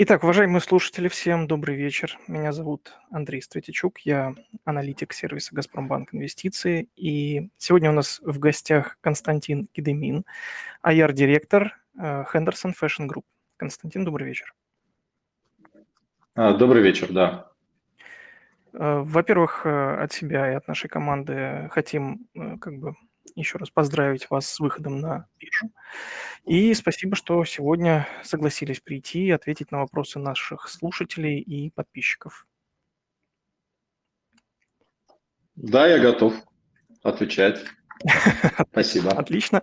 Итак, уважаемые слушатели, всем добрый вечер. Меня зовут Андрей Стратичук, я аналитик сервиса «Газпромбанк Инвестиции». И сегодня у нас в гостях Константин Кидемин, IR-директор Хендерсон Fashion Group. Константин, добрый вечер. А, добрый вечер, да. Э, во-первых, э, от себя и от нашей команды хотим э, как бы еще раз поздравить вас с выходом на биржу. И спасибо, что сегодня согласились прийти и ответить на вопросы наших слушателей и подписчиков. Да, я готов отвечать. Спасибо. Отлично.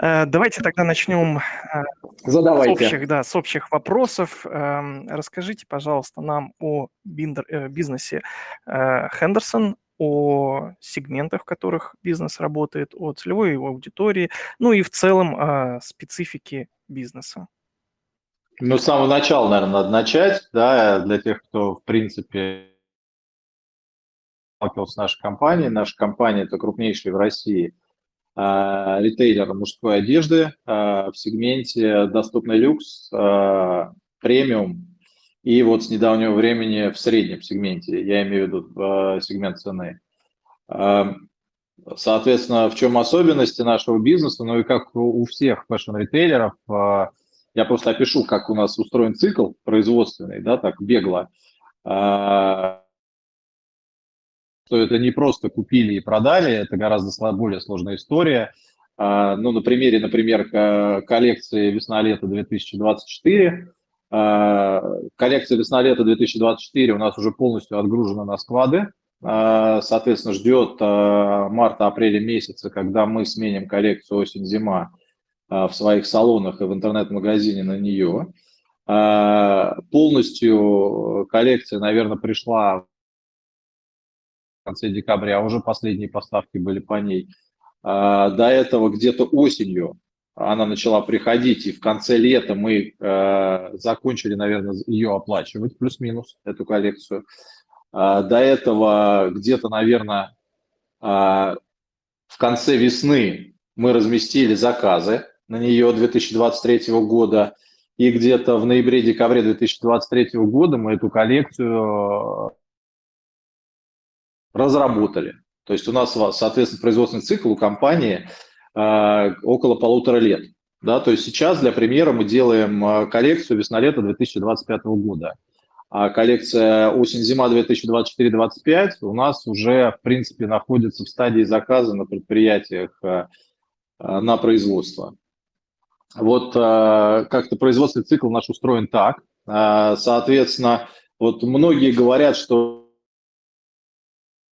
Э, давайте тогда начнем э, Задавайте. с общих, да, с общих вопросов. Эм, расскажите, пожалуйста, нам о э, бизнесе Хендерсон, о сегментах, в которых бизнес работает, о целевой его аудитории, ну и в целом о специфике бизнеса. Ну, с самого начала, наверное, надо начать, да, для тех, кто, в принципе, сталкивался с нашей компанией. Наша компания – это крупнейший в России э, ритейлер мужской одежды э, в сегменте доступный люкс, э, премиум и вот с недавнего времени в среднем сегменте, я имею в виду э, сегмент цены. Э, соответственно, в чем особенности нашего бизнеса, ну и как у всех фэшн-ритейлеров, э, я просто опишу, как у нас устроен цикл производственный, да, так бегло, что это не просто купили и продали, это гораздо более сложная история. Ну, на примере, например, коллекции весна-лето 2024, Э, коллекция весна-лето 2024 у нас уже полностью отгружена на склады. Э, соответственно, ждет э, марта-апреля месяца, когда мы сменим коллекцию осень-зима в своих салонах и в интернет-магазине на нее. Полностью коллекция, наверное, пришла в конце декабря, а уже последние поставки были по ней. До этого где-то осенью она начала приходить, и в конце лета мы э, закончили, наверное, ее оплачивать, плюс-минус, эту коллекцию. Э, до этого где-то, наверное, э, в конце весны мы разместили заказы на нее 2023 года, и где-то в ноябре-декабре 2023 года мы эту коллекцию разработали. То есть у нас, соответственно, производственный цикл у компании – около полутора лет. Да, то есть сейчас, для примера, мы делаем а, коллекцию весна-лето 2025 года. А коллекция осень-зима 2024-2025 у нас уже, в принципе, находится в стадии заказа на предприятиях а, на производство. Вот как-то производственный цикл наш устроен так. Соответственно, вот многие говорят, что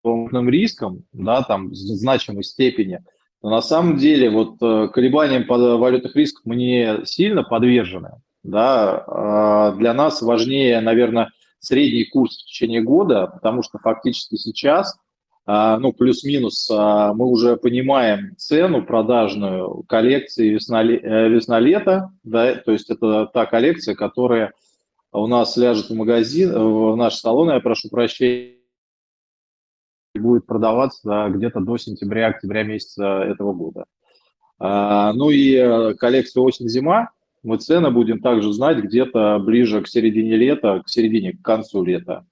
риском, да, там, значимой степени – но на самом деле вот э, колебаниям валютных рисков мы не сильно подвержены. Да? А для нас важнее, наверное, средний курс в течение года, потому что фактически сейчас, а, ну, плюс-минус, а, мы уже понимаем цену продажную коллекции э, весна-лето, да, то есть это та коллекция, которая у нас ляжет в магазин, в наш салон, я прошу прощения, будет продаваться где-то до сентября-октября месяца этого года. А, ну и э, коллекция осень-зима, мы цены будем также знать где-то ближе к середине лета, к середине, к концу лета.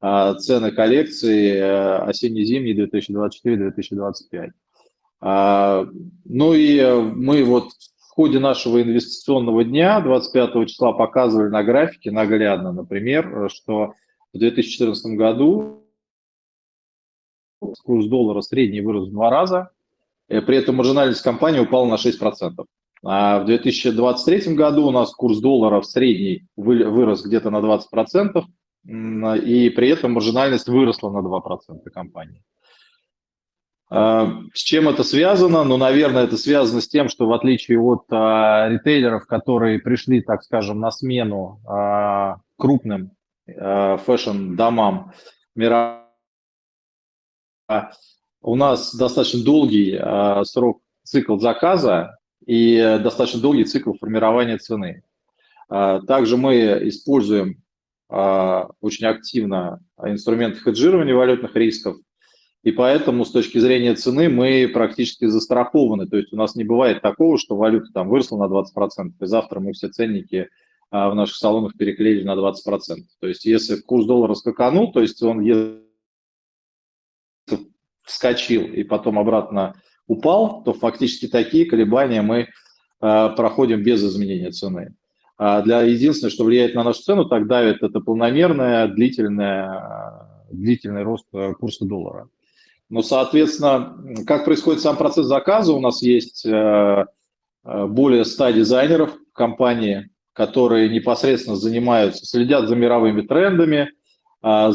А, цены коллекции э, осенне-зимней 2024-2025. А, ну и мы вот в ходе нашего инвестиционного дня 25 числа показывали на графике наглядно, например, что в 2014 году курс доллара средний вырос в два раза, э, при этом маржинальность компании упала на 6%. А в 2023 году у нас курс доллара в средний вырос где-то на 20%, и при этом маржинальность выросла на 2% компании. А, с чем это связано? Ну, наверное, это связано с тем, что в отличие от а, ритейлеров, которые пришли, так скажем, на смену а, крупным а, фэшн-домам мира у нас достаточно долгий а, срок, цикл заказа и достаточно долгий цикл формирования цены. А, также мы используем а, очень активно инструменты хеджирования валютных рисков, и поэтому с точки зрения цены мы практически застрахованы. То есть у нас не бывает такого, что валюта там выросла на 20%, и завтра мы все ценники в наших салонах переклеили на 20%. То есть если курс доллара скаканул, то есть он вскочил и потом обратно упал, то фактически такие колебания мы проходим без изменения цены. А для единственное, что влияет на нашу цену, так давит это полномерное, длительное, длительный рост курса доллара. Но, соответственно, как происходит сам процесс заказа, у нас есть э, э, более 100 дизайнеров в компании, которые непосредственно занимаются, следят за мировыми трендами, а,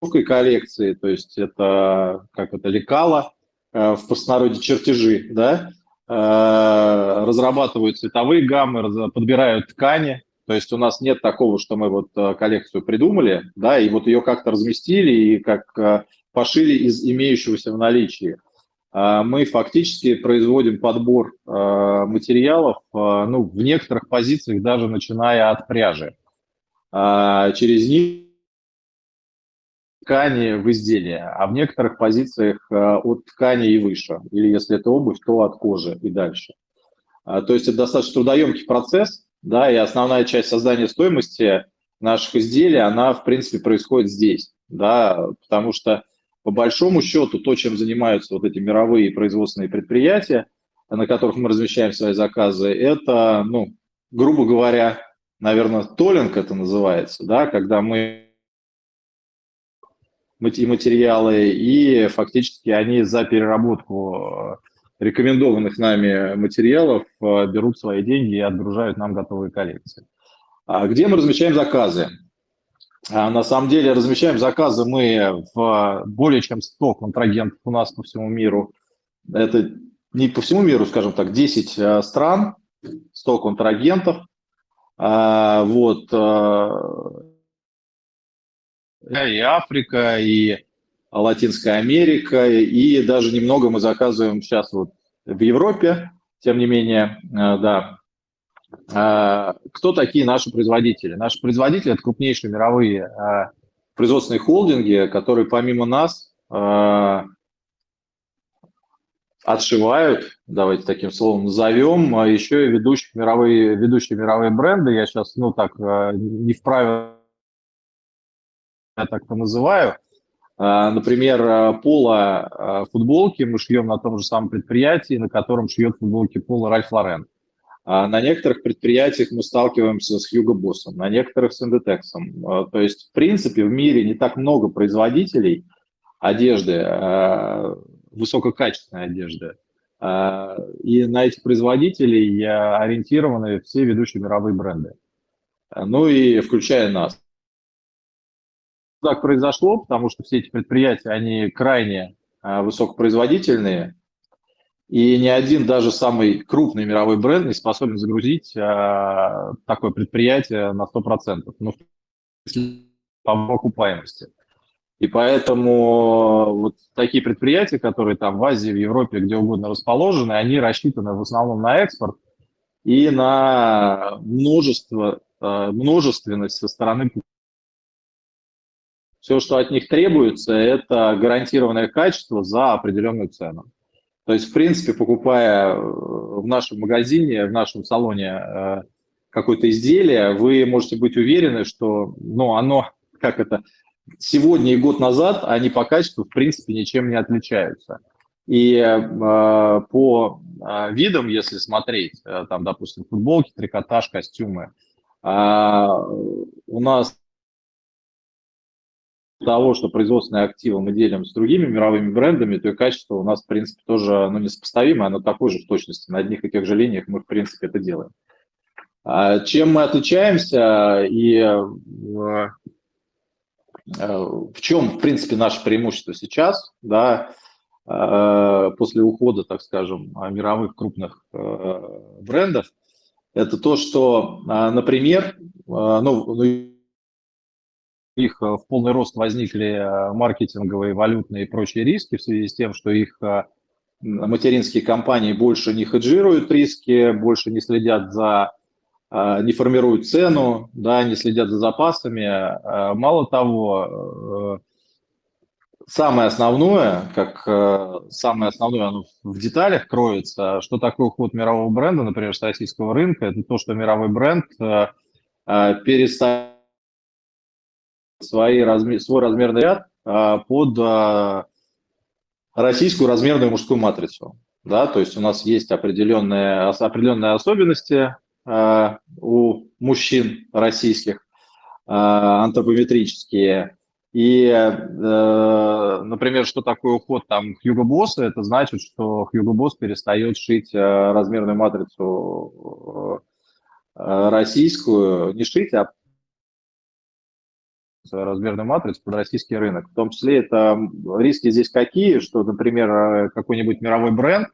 занимаются коллекции, то есть это как это лекала, э, в простонародье чертежи, да, разрабатывают цветовые гаммы, подбирают ткани, то есть у нас нет такого, что мы вот э, коллекцию придумали, да, и вот ее как-то разместили и как э, пошили из имеющегося в наличии. Мы фактически производим подбор э, материалов, ну, в некоторых позициях даже начиная от пряжи. Через них ткани в изделие, а в некоторых позициях от ткани и выше. Или если это обувь, то от кожи и дальше. А, то есть это достаточно трудоемкий процесс, да, и основная часть создания стоимости наших изделий, она, в принципе, происходит здесь, да, потому что, по большому счету, то, чем занимаются вот эти мировые производственные предприятия, на которых мы размещаем свои заказы, это, ну, грубо говоря, наверное, толлинг это называется, да, когда мы и материалы, и фактически они за переработку рекомендованных нами материалов э, берут свои деньги и отгружают нам готовые коллекции. А где мы размещаем заказы? А на самом деле размещаем заказы мы в более чем 100 контрагентов у нас по всему миру. Это не по всему миру, скажем так, 10 э, стран, 100 контрагентов. А, вот. И Африка, и Латинская Америка, и даже немного мы заказываем сейчас вот в Европе, тем не менее, э, да. А, кто такие наши производители? Наши производители – это крупнейшие мировые э, производственные холдинги, которые помимо нас э, отшивают, давайте таким словом назовем, а еще и ведущих мировые, ведущие мировые бренды. Я сейчас, ну так, не вправе я так то называю – а, например, а, поло а, футболки мы шьем на том же самом предприятии, на котором шьет футболки пола Ральф Лорен. На некоторых предприятиях мы сталкиваемся с Hugo Boss, на некоторых с Inditex. То есть, в принципе, в мире не так много производителей одежды, высококачественной одежды. И на этих производителей ориентированы все ведущие мировые бренды. Ну и включая нас так произошло, потому что все эти предприятия, они крайне а, высокопроизводительные, и ни один даже самый крупный мировой бренд не способен загрузить а, такое предприятие на 100%, ну, по окупаемости. И поэтому вот такие предприятия, которые там в Азии, в Европе, где угодно расположены, они рассчитаны в основном на экспорт и на множество, а, множественность со стороны все, что от них требуется, это гарантированное качество за определенную цену. То есть, в принципе, покупая э, в нашем магазине, в нашем салоне э, какое-то изделие, вы можете быть уверены, что ну, оно, как это, сегодня и год назад, они по качеству, в принципе, ничем не отличаются. И э, по э, видам, если смотреть, э, там, допустим, футболки, трикотаж, костюмы, э, у нас того, что производственные активы мы делим с другими мировыми брендами, то и качество у нас, в принципе, тоже ну, несопоставимо, оно такое же в точности. На одних и тех же линиях мы, в принципе, это делаем. А чем мы отличаемся и э, в, чем, в принципе, наше преимущество сейчас, да, э, после ухода, так скажем, мировых крупных э, брендов, это то, что, например, ну, ну их э, в полный рост возникли э, маркетинговые, валютные и прочие риски в связи с тем, что их э, материнские компании больше не хеджируют риски, больше не следят за, не формируют цену, да, не следят за запасами. Мало того, самое основное, как самое основное, оно в деталях кроется. Что такое уход мирового бренда, например, с российского рынка? Это то, что мировой бренд переставит свои размер, свой размерный ряд э, под э, российскую размерную мужскую матрицу. Да, то есть у нас есть определенные, определенные особенности э, у мужчин российских, э, антропометрические. И, э, например, что такое уход там Hugo Boss, это значит, что Hugo Boss перестает шить э, размерную матрицу э, российскую, не шить, а размерную матрицу под российский рынок. В том числе это риски здесь какие, что, например, какой-нибудь мировой бренд,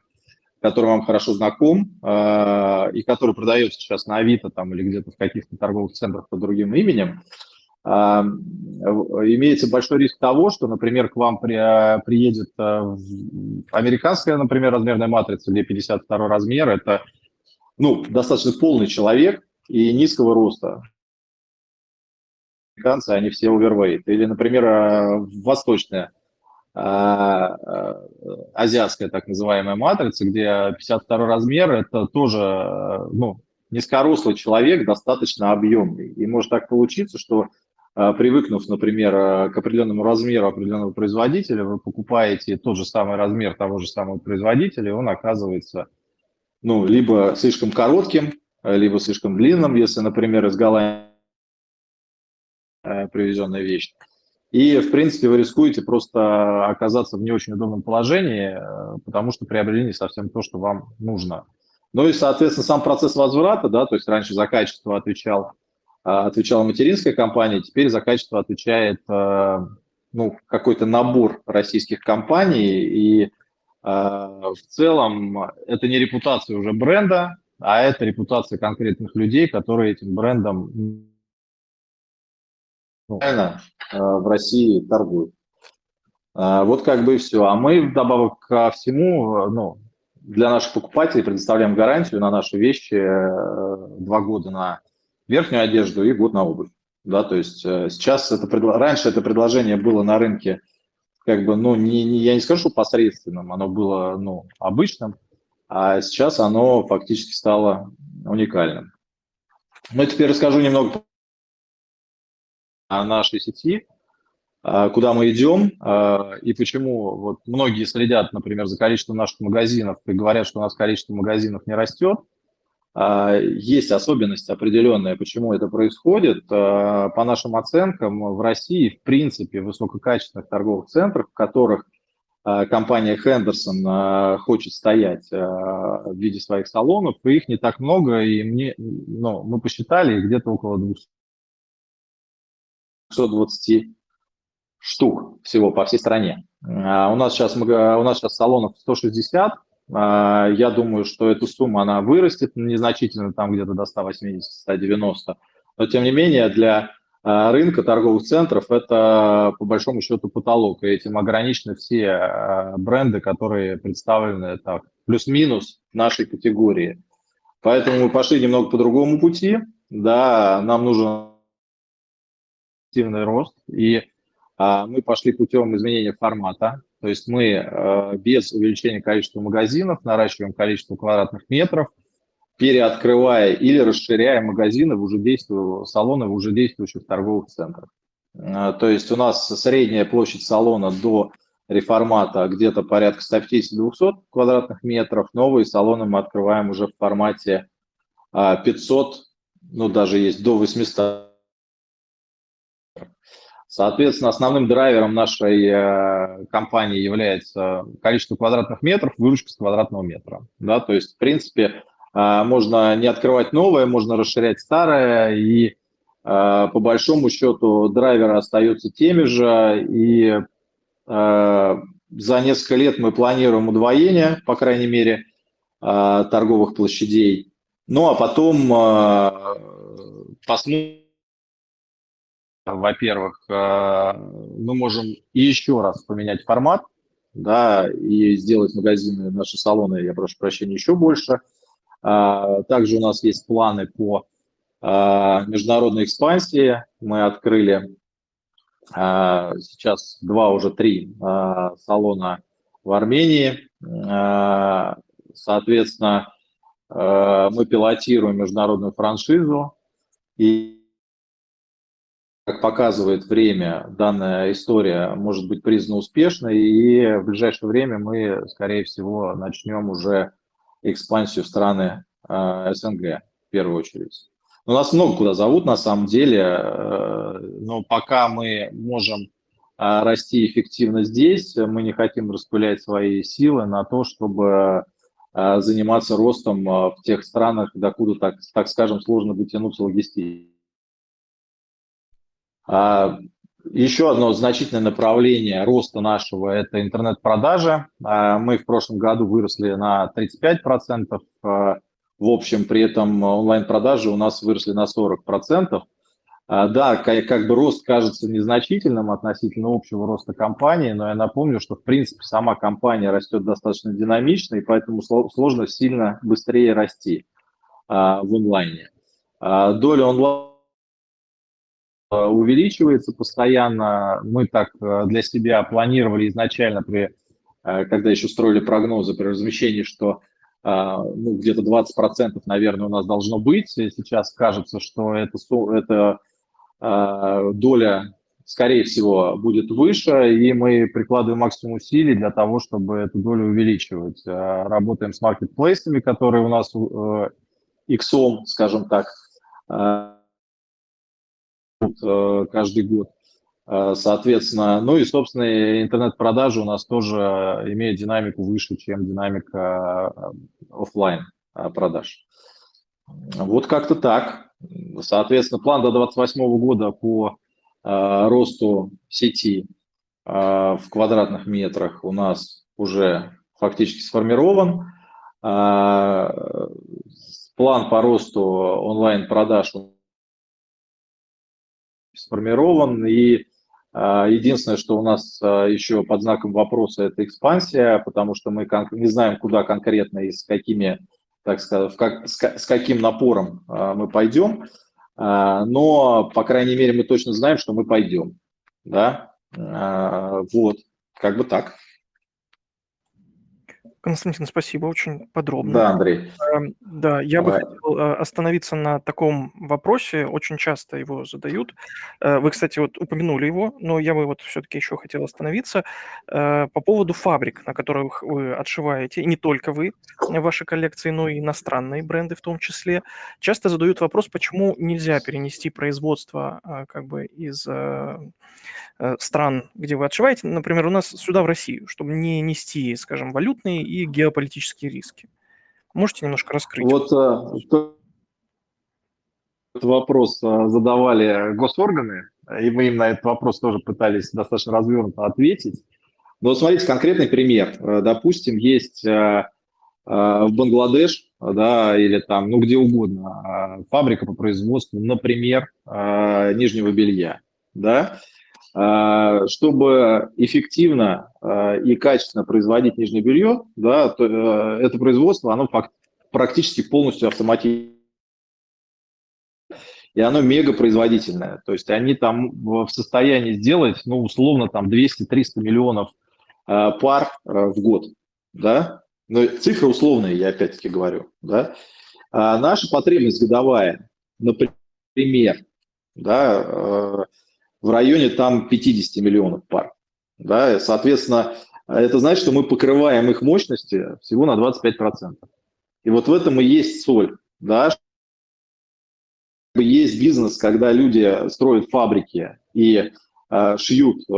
который вам хорошо знаком э, и который продается сейчас на Авито там, или где-то в каких-то торговых центрах под другим именем, а, имеется большой риск того, что, например, к вам при, приедет э, американская, например, размерная матрица, где 52 размер, это ну, достаточно полный человек и низкого роста. Американцы, они все овервейт. Или, например, э, восточная а, э, азиатская так называемая матрица, где 52 размер, это тоже ну, низкорослый человек, достаточно объемный. И может так получиться, что привыкнув, например, к определенному размеру определенного производителя, вы покупаете тот же самый размер того же самого производителя, и он оказывается ну, либо слишком коротким, либо слишком длинным, если, например, из Голландии э, привезенная вещь. И, в принципе, вы рискуете просто оказаться в не очень удобном положении, э, потому что приобрели не совсем то, что вам нужно. Ну и, соответственно, сам процесс возврата, да, то есть раньше за качество отвечал а, отвечала материнская компания, теперь за качество отвечает ну, какой-то набор российских компаний, и в целом это не репутация уже бренда, а это репутация конкретных людей, которые этим брендом ну, в России торгуют. Вот как бы и все. А мы добавок ко всему, ну, для наших покупателей предоставляем гарантию на наши вещи э, два года на верхнюю одежду и год на обувь. Да, то есть э, сейчас это раньше это предложение было на рынке как бы, ну, не, не, я не скажу, что посредственным, оно было, ну, обычным, а сейчас оно фактически стало уникальным. Ну, теперь расскажу немного нашей сети, а, куда мы идем а, и почему вот многие следят, например, за количеством наших магазинов и говорят, что у нас количество магазинов не растет. А, есть особенность определенная, почему это происходит. По нашим оценкам, в России, в принципе, высококачественных торговых центрах, в которых компания Хендерсон хочет стоять в виде своих салонов, их не так много, и мне, ну, мы посчитали, где-то около 220 штук всего по всей стране. У нас сейчас, у нас сейчас салонов 160, а, я думаю, что эта сумма, она вырастет незначительно, там где-то до 180-190. Но, тем не менее, для а, рынка торговых центров это, по большому счету, потолок. И этим ограничены все а, бренды, которые представлены так, плюс-минус нашей категории. Поэтому мы пошли немного по другому пути. Да, нам нужен активный рост. И мы пошли путем изменения формата. То есть мы э, без увеличения количества магазинов наращиваем количество квадратных метров, переоткрывая или расширяя магазины в уже действующие салоны в уже действующих торговых центрах. Э, то есть у нас средняя площадь салона до реформата где-то порядка 150-200 квадратных метров. Новые салоны мы открываем уже в формате 500, э, ну даже есть до 800 Соответственно, основным драйвером нашей э, компании является количество квадратных метров, выручка с квадратного метра. Да? То есть, в принципе, э, можно не открывать новое, можно расширять старое, и э, по большому счету драйверы остаются теми же, и за несколько лет мы планируем удвоение, по крайней мере, торговых площадей. Ну а потом посмотрим, во-первых, э, мы можем еще раз поменять формат, да, и сделать магазины, наши салоны, я прошу прощения, еще больше. А, также у нас есть планы по а, международной экспансии. Мы открыли Сейчас два, уже три салона в Армении. Соответственно, мы пилотируем международную франшизу. И, как показывает время, данная история может быть признана успешной. И в ближайшее время мы, скорее всего, начнем уже экспансию в страны СНГ в первую очередь. У нас много куда зовут на самом деле, э, но пока мы можем э, расти эффективно здесь, мы не хотим распылять свои силы на то, чтобы э, заниматься ростом в тех странах, докуда, так, так скажем, сложно дотянуться логистически. А, еще одно значительное направление роста нашего – это интернет-продажи. Мы в прошлом году выросли на 35%, в общем, при этом онлайн-продажи у нас выросли на 40%. А, да, как бы рост кажется незначительным относительно общего роста компании, но я напомню, что в принципе сама компания растет достаточно динамично, и поэтому сложно сильно быстрее расти а, в онлайне. А, доля онлайн увеличивается постоянно. Мы так для себя планировали изначально, при, когда еще строили прогнозы при размещении, что ну, где-то 20%, наверное, у нас должно быть. Сейчас кажется, что это, это а, доля, скорее всего, будет выше, и мы прикладываем максимум усилий для того, чтобы эту долю увеличивать. Работаем с маркетплейсами, которые у нас э, иксом, скажем так, э, каждый год. Э, соответственно, ну и, собственно, интернет-продажи у нас тоже имеют динамику выше, чем динамика э, офлайн э, продаж. Вот как-то так. Соответственно, план до 2028 года по росту сети в квадратных метрах у нас уже фактически сформирован. План по росту онлайн-продаж сформирован, и а, единственное, что у нас а, еще под знаком вопроса, это экспансия, потому что мы не знаем, куда конкретно и с какими, так сказать, как, с каким напором а, мы пойдем, но, по крайней мере, мы точно знаем, что мы пойдем. Да? Вот, как бы так. Константин, спасибо, очень подробно. Да, Андрей. Эм, да, я бы хотел э, остановиться на таком вопросе, очень часто его задают. Э, вы, кстати, вот упомянули его, но я бы вот все-таки еще хотел остановиться э, по поводу фабрик, на которых вы отшиваете, и не только вы, ваши коллекции, но и иностранные бренды в том числе. Часто задают вопрос, почему нельзя перенести производство как бы из стран, где вы отшиваете, например, у нас сюда, в Россию, чтобы не нести, скажем, валютные и геополитические риски. Можете немножко раскрыть? Вот э, этот вопрос э, задавали госорганы, и мы им на этот вопрос тоже пытались достаточно развернуто ответить. Но вот смотрите, конкретный пример. Э, допустим, есть в Бангладеш, да, или там, ну, где угодно, фабрика по производству, например, нижнего белья, да, чтобы эффективно а, и качественно производить нижнее белье, да, то э, это производство, оно практически полностью автоматизировано. И оно мега производительное. То есть они там в состоянии сделать, ну, условно, там 200-300 миллионов а, пар в год. Да? Но цифры условные, я опять-таки говорю. Да? А наша потребность годовая, например, да, в районе там 50 миллионов пар. Да, соответственно, это значит, что мы покрываем их мощности всего на 25%. И вот в этом и есть соль. Да? Есть бизнес, когда люди строят фабрики и э, шьют э,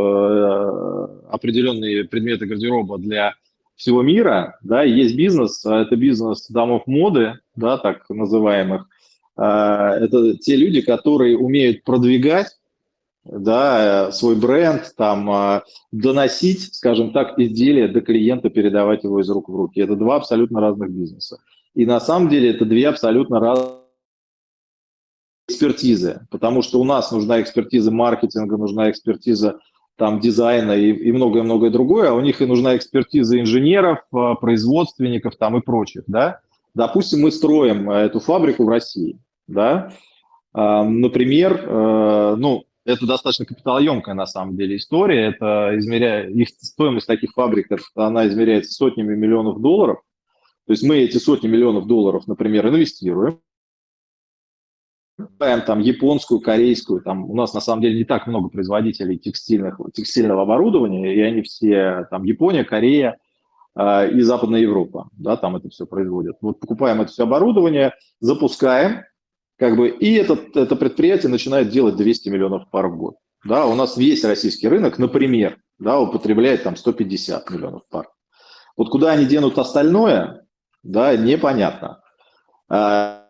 определенные предметы гардероба для всего мира, да, есть бизнес, а это бизнес домов моды, да, так называемых, э, это те люди, которые умеют продвигать да, свой бренд, там, а, доносить, скажем так, изделие до клиента, передавать его из рук в руки. Это два абсолютно разных бизнеса. И на самом деле это две абсолютно разные экспертизы, потому что у нас нужна экспертиза маркетинга, нужна экспертиза там дизайна и, и многое-многое другое, а у них и нужна экспертиза инженеров, а, производственников там и прочих, да. Допустим, мы строим эту фабрику в России, да, например, ну, это достаточно капиталоемкая на самом деле история. Это измеряя, их стоимость таких фабрик, она измеряется сотнями миллионов долларов. То есть мы эти сотни миллионов долларов, например, инвестируем, там японскую, корейскую, там у нас на самом деле не так много производителей текстильных, текстильного оборудования, и они все там Япония, Корея э, и Западная Европа, да, там это все производят. Вот покупаем это все оборудование, запускаем, как бы, и этот, это предприятие начинает делать 200 миллионов пар в год. Да, у нас весь российский рынок, например, да, употребляет там 150 миллионов пар. Вот куда они денут остальное, да, непонятно. А,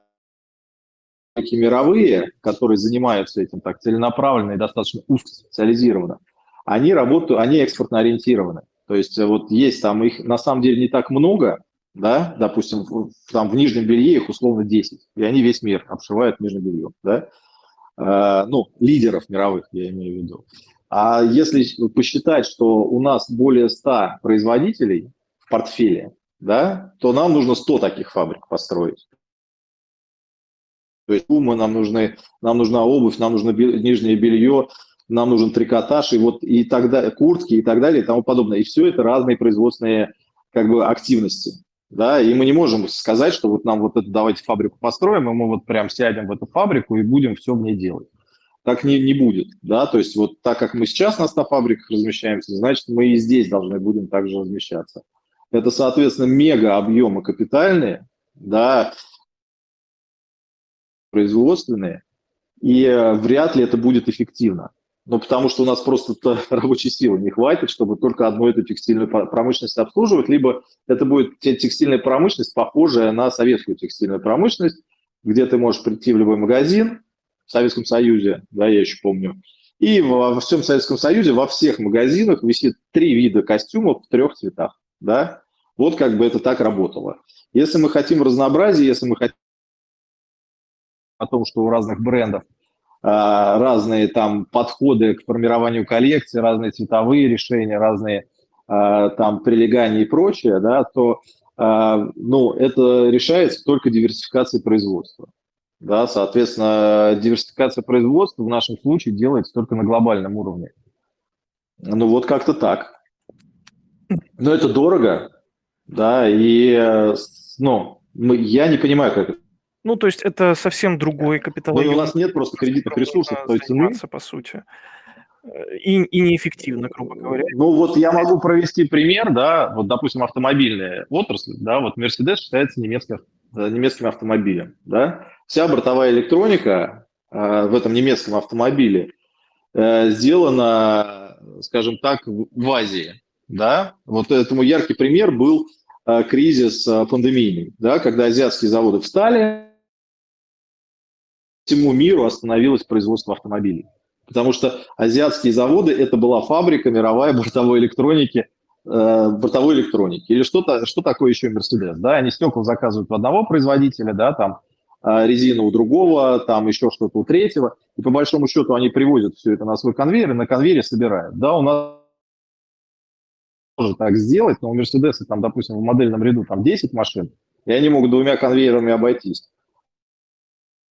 такие мировые, которые занимаются этим так целенаправленно и достаточно узкоспециализированно, они работают, они экспортно ориентированы. То есть э, вот есть там их на самом деле не так много, да, допустим, там в нижнем белье их условно 10, и они весь мир обшивают нижним бельем, да, э, ну, лидеров мировых, я имею в виду. А если посчитать, что у нас более 100 производителей в портфеле, да, то нам нужно 100 таких фабрик построить. То есть умы нам нужны, нам нужна обувь, нам нужно нижнее белье, нам нужен трикотаж, и вот и тогда куртки и так далее и тому подобное. И все это разные производственные как бы активности. Да, и мы не можем сказать, что вот нам вот эту давайте фабрику построим, и мы вот прям сядем в эту фабрику и будем все в ней делать. Так не, не будет, да, то есть вот так как мы сейчас на 100 фабриках размещаемся, значит, мы и здесь должны будем также размещаться. Это, соответственно, мега объемы капитальные, да, производственные, и э, вряд ли это будет эффективно. Ну, потому что у нас просто рабочей силы не хватит, чтобы только одну эту текстильную промышленность обслуживать, либо это будет текстильная промышленность, похожая на советскую текстильную промышленность, где ты можешь прийти в любой магазин в Советском Союзе, да, я еще помню, и во всем Советском Союзе во всех магазинах висит три вида костюмов в трех цветах, да. Вот как бы это так работало. Если мы хотим разнообразия, если мы хотим о том, что у разных брендов разные там подходы к формированию коллекции, разные цветовые решения, разные а, там прилегания и прочее, да, то а, ну, это решается только диверсификацией производства. Да, соответственно, диверсификация производства в нашем случае делается только на глобальном уровне. Ну вот как-то так. Но это дорого, да, и э, ну, мы, я не понимаю, как это ну, то есть это совсем другой капитал. Но у нас нет просто кредитных ресурсов той цены. по сути. И, и неэффективно, грубо говоря. Ну, вот я могу провести пример, да, вот, допустим, автомобильная отрасль, да, вот Mercedes считается немецким, э, немецким автомобилем, да. Вся бортовая электроника э, в этом немецком автомобиле э, сделана, скажем так, в Азии, да. Вот этому яркий пример был э, кризис э, пандемийный, да, когда азиатские заводы встали, всему миру остановилось производство автомобилей. Потому что азиатские заводы – это была фабрика мировая бортовой электроники, э, бортовой электроники. Или что-то, что такое еще Мерседес? Да? Они стекла заказывают у одного производителя, да, там э, резину у другого, там еще что-то у третьего. И по большому счету они привозят все это на свой конвейер и на конвейере собирают. Да, у нас тоже так сделать, но у Мерседеса там, допустим, в модельном ряду там 10 машин, и они могут двумя конвейерами обойтись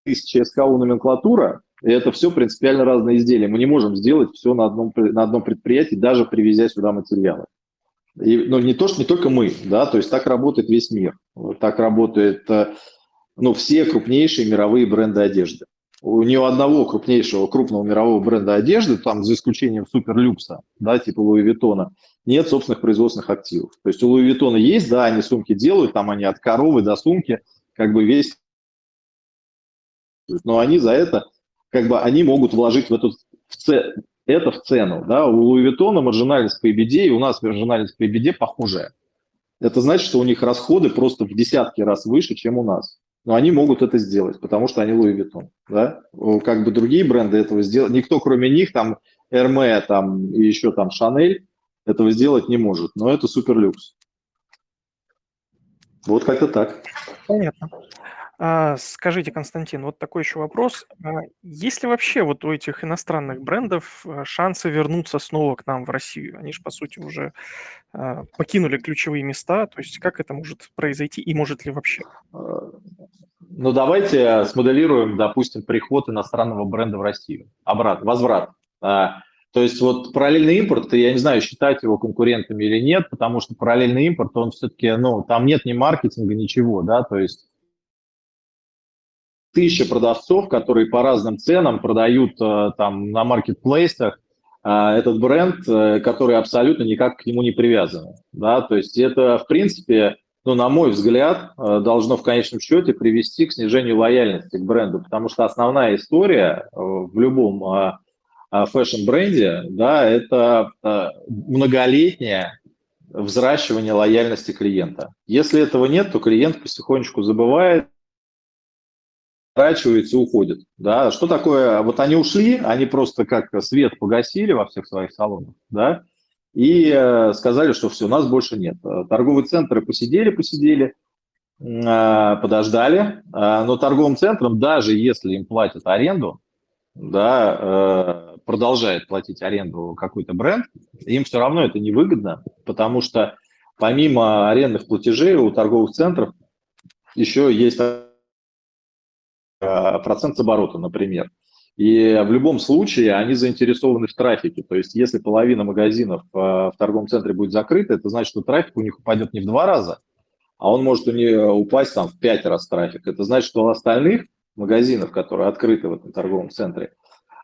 тысячи СКУ номенклатура, и это все принципиально разные изделия. Мы не можем сделать все на одном, на одном предприятии, даже привезя сюда материалы. И, ну, не то, что не только мы, да, то есть так работает весь мир. Так работают э, ну, все крупнейшие мировые бренды одежды. У ни у одного крупнейшего, крупного мирового бренда одежды, там за исключением суперлюкса, да, типа Луи Виттона, нет собственных производственных активов. То есть у Луи Виттона есть, да, они сумки делают, там они от коровы до сумки, как бы весь но они за это, как бы, они могут вложить в эту, в ц, это в цену. Да? У Луи Виттона маржинальность по EBITDA, и у нас маржинальность по EBITDA похожая. Это значит, что у них расходы просто в десятки раз выше, чем у нас. Но они могут это сделать, потому что они Луи Виттон. Да? Как бы другие бренды этого сделать, никто кроме них, там, Эрме там, и еще там Шанель, этого сделать не может. Но это суперлюкс. Вот как-то так. Понятно. А, скажите, Константин, вот такой еще вопрос. А, есть ли вообще вот у этих иностранных брендов а, шансы вернуться снова к нам в Россию? Они же, по сути, уже покинули ключевые места. То есть как это может произойти и может ли вообще? Ну, давайте смоделируем, допустим, приход иностранного бренда в Россию. Обратно, возврат. А, то есть вот параллельный импорт, я не знаю, считать его конкурентами или нет, потому что параллельный импорт, он все-таки, ну, там нет ни маркетинга, ничего, да, то есть тысяча продавцов, которые по разным ценам продают э, там на маркетплейсах э, этот бренд, э, который абсолютно никак к нему не привязан, да, то есть это, в принципе, ну, на мой взгляд, должно в конечном счете привести к снижению лояльности к бренду, потому что основная история в любом фэшн-бренде, да, это многолетнее взращивание лояльности клиента. Если этого нет, то клиент потихонечку забывает, сворачивается и уходит. Да? Что такое? Вот они ушли, они просто как свет погасили во всех своих салонах, да, и э, сказали, что все, нас больше нет. Торговые центры посидели, посидели, э, подождали, э, но торговым центрам, даже если им платят аренду, да, э, продолжает платить аренду какой-то бренд, им все равно это невыгодно, потому что помимо арендных платежей у торговых центров еще есть Э, процент с оборота, например. И в любом случае они заинтересованы в трафике. То есть если половина магазинов э, в торговом центре будет закрыта, это значит, что трафик у них упадет не в два раза, а он может у них упасть там в пять раз трафик. Это значит, что у остальных магазинов, которые открыты в этом торговом центре,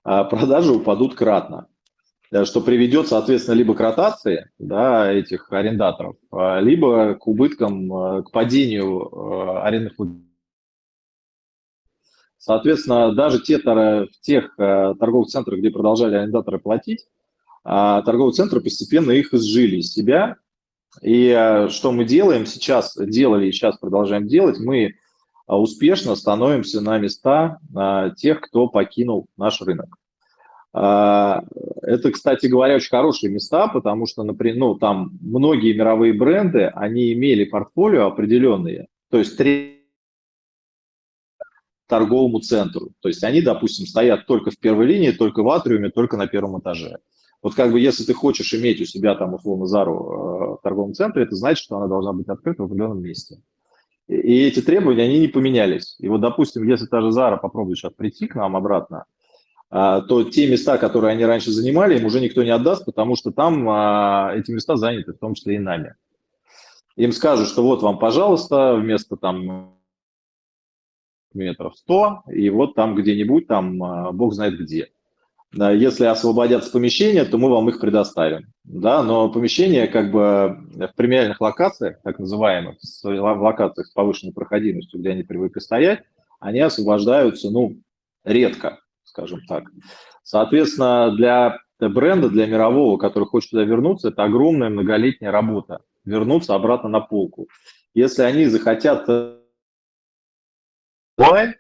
э, продажи упадут кратно что приведет, соответственно, либо к ротации да, этих арендаторов, либо к убыткам, к падению арендных Соответственно, даже те, в тех э, торговых центрах, где продолжали арендаторы платить, а, торговые центры постепенно их изжили из себя. И э, что мы делаем сейчас, делали и сейчас продолжаем делать, мы э, успешно становимся на места тех, кто покинул наш рынок. Это, кстати говоря, очень хорошие места, потому что, например, ну, там многие мировые бренды, они имели портфолио определенные, то есть торговому центру. То есть они, допустим, стоят только в первой линии, только в атриуме, только на первом этаже. Вот как бы если ты хочешь иметь у себя там условно Зару э, в торговом центре, это значит, что она должна быть открыта в определенном месте. И, эти требования, они не поменялись. И вот, допустим, если та же Зара попробует сейчас прийти к нам обратно, э, то те места, которые они раньше занимали, им уже никто не отдаст, потому что там э, эти места заняты, в том числе и нами. Им скажут, что вот вам, пожалуйста, вместо там метров 100, и вот там где-нибудь, там а, бог знает где. Если освободятся помещения, то мы вам их предоставим. Да, но помещения как бы в премиальных локациях, так называемых, в локациях с повышенной проходимостью, где они привыкли стоять, они освобождаются, ну, редко, скажем так. Соответственно, для бренда, для мирового, который хочет туда вернуться, это огромная многолетняя работа. Вернуться обратно на полку. Если они захотят онлайн.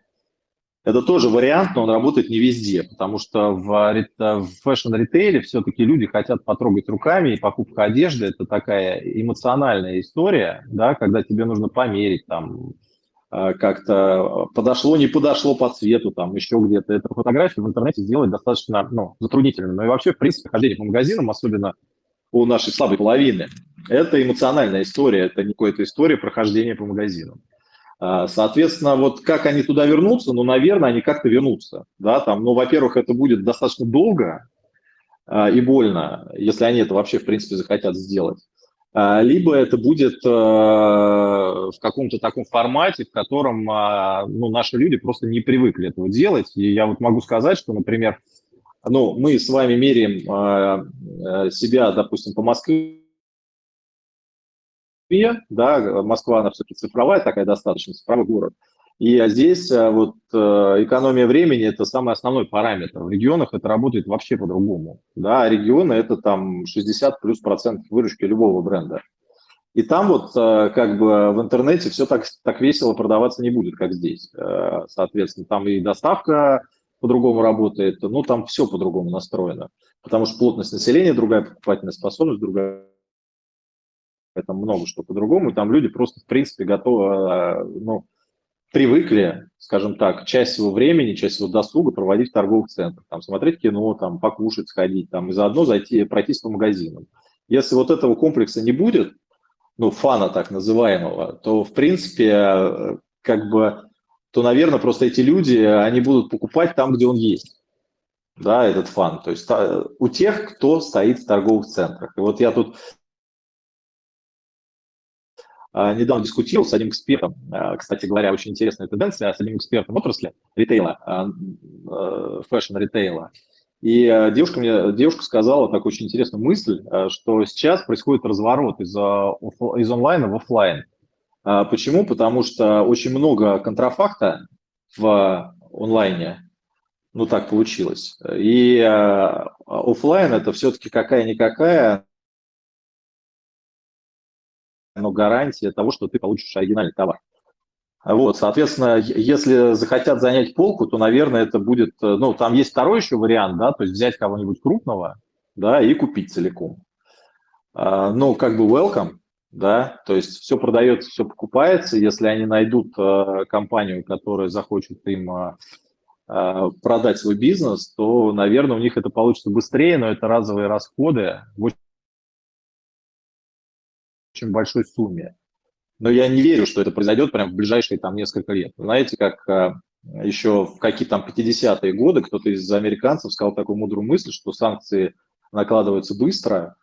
Это тоже вариант, но он работает не везде, потому что в, в фэшн-ритейле все-таки люди хотят потрогать руками, и покупка одежды – это такая эмоциональная история, да, когда тебе нужно померить, там, э, как-то подошло, не подошло по цвету, там, еще где-то. Эту фотографию в интернете сделать достаточно ну, затруднительно. Но и вообще, в принципе, хождение по магазинам, особенно у нашей слабой половины, это эмоциональная история, это не какая-то история прохождения по магазинам. А, соответственно, вот как они туда вернутся, ну, наверное, они как-то вернутся, да, там, ну, во-первых, это будет достаточно долго а, и больно, если они это вообще, в принципе, захотят сделать. А, либо это будет в каком-то таком формате, в котором ну, наши люди просто не привыкли этого делать. И я вот могу сказать, что, например, ну, мы с вами меряем себя, допустим, по Москве, Москве, да, Москва, она все-таки цифровая такая достаточно, цифровой город. И здесь э, вот э, экономия времени – это самый основной параметр. В регионах это работает вообще по-другому. Да, регионы – это там 60 плюс процентов выручки любого бренда. И там вот э, как бы в интернете все так, так весело продаваться не будет, как здесь. Соответственно, там и доставка по-другому работает, ну там все по-другому настроено. Потому что плотность населения другая, покупательная способность другая там много что по-другому, там люди просто, в принципе, готовы, э, ну, привыкли, скажем так, часть своего времени, часть своего досуга проводить в торговых центрах, там, смотреть кино, там, покушать, сходить, там, и заодно зайти, пройтись по магазинам. Если вот этого комплекса не будет, ну, фана так называемого, то, в принципе, э, как бы, то, наверное, просто эти люди, они будут покупать там, где он есть. да, этот fun. То есть у тех, кто стоит в торговых центрах. И вот я тут недавно дискутировал с одним экспертом, а, кстати говоря, очень интересная тенденция, с одним экспертом отрасли ритейла, а, фэшн-ритейла. И девушка, мне, девушка сказала такую очень интересную мысль, что сейчас происходит разворот из, из онлайна в офлайн. Почему? Потому что очень много контрафакта в онлайне, ну так получилось. И офлайн это все-таки какая-никакая, но гарантия того, что ты получишь оригинальный товар. Вот, соответственно, если захотят занять полку, то, наверное, это будет, э, ну, там есть второй еще вариант, да, то есть взять кого-нибудь крупного, да, и купить целиком. А, ну, как бы welcome, да, то есть все продается, все покупается, если они найдут э, компанию, которая захочет им э, продать свой бизнес, то, наверное, у них это получится быстрее, но это разовые расходы большой сумме. Но я не верю, что это произойдет прямо в ближайшие там несколько лет. Знаете, как э, еще в какие там 50-е годы кто-то из американцев сказал такую мудрую мысль, что санкции накладываются быстро,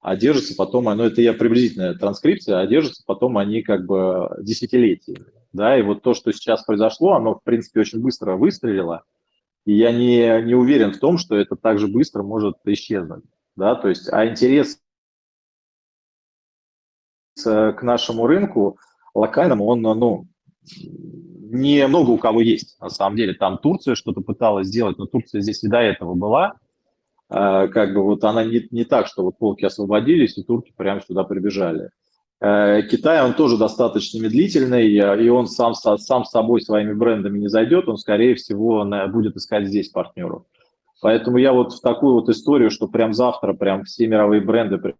а держатся потом, ну это я приблизительная транскрипция, а держатся потом они как бы десятилетиями. Да, и вот то, что сейчас произошло, оно, в принципе, очень быстро выстрелило, и я не, не уверен в том, что это так же быстро может исчезнуть. Да, то есть, а интерес к нашему рынку локальному, он, ну, не много у кого есть, на самом деле. Там Турция что-то пыталась сделать, но Турция здесь и до этого была. А, как бы вот она не, не так, что вот полки освободились, и турки прямо сюда прибежали. Э, Китай, он тоже достаточно медлительный, и он сам, сам собой своими брендами не зайдет, он, скорее всего, будет искать здесь партнеров. Поэтому я вот в такую вот историю, что прям завтра прям все мировые бренды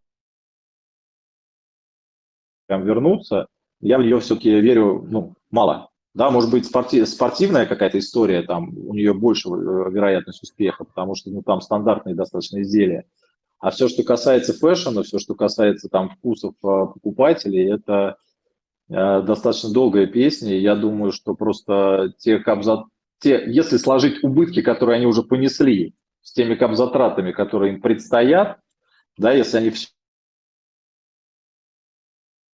прям вернуться, я в нее все-таки верю, ну, мало. Да, может быть, спортив, спортивная какая-то история, там у нее больше э, вероятность успеха, потому что ну, там стандартные достаточно изделия. А все, что касается фэшена, все, что касается там вкусов э, покупателей, это э, достаточно долгая песня. Я думаю, что просто те капзат... те, если сложить убытки, которые они уже понесли, с теми капзатратами, которые им предстоят, да, если они все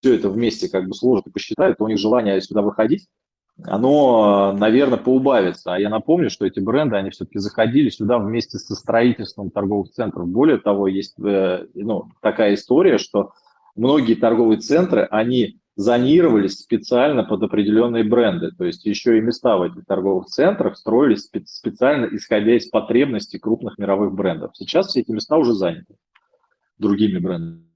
все это вместе как бы сложат и посчитают, то у них желание сюда выходить, оно, наверное, поубавится. А я напомню, что эти бренды, они все-таки заходили сюда вместе со строительством торговых центров. Более того, есть э, ну, такая история, что многие торговые центры, они зонировались специально под определенные бренды. То есть еще и места в этих торговых центрах строились специально исходя из потребностей крупных мировых брендов. Сейчас все эти места уже заняты другими брендами.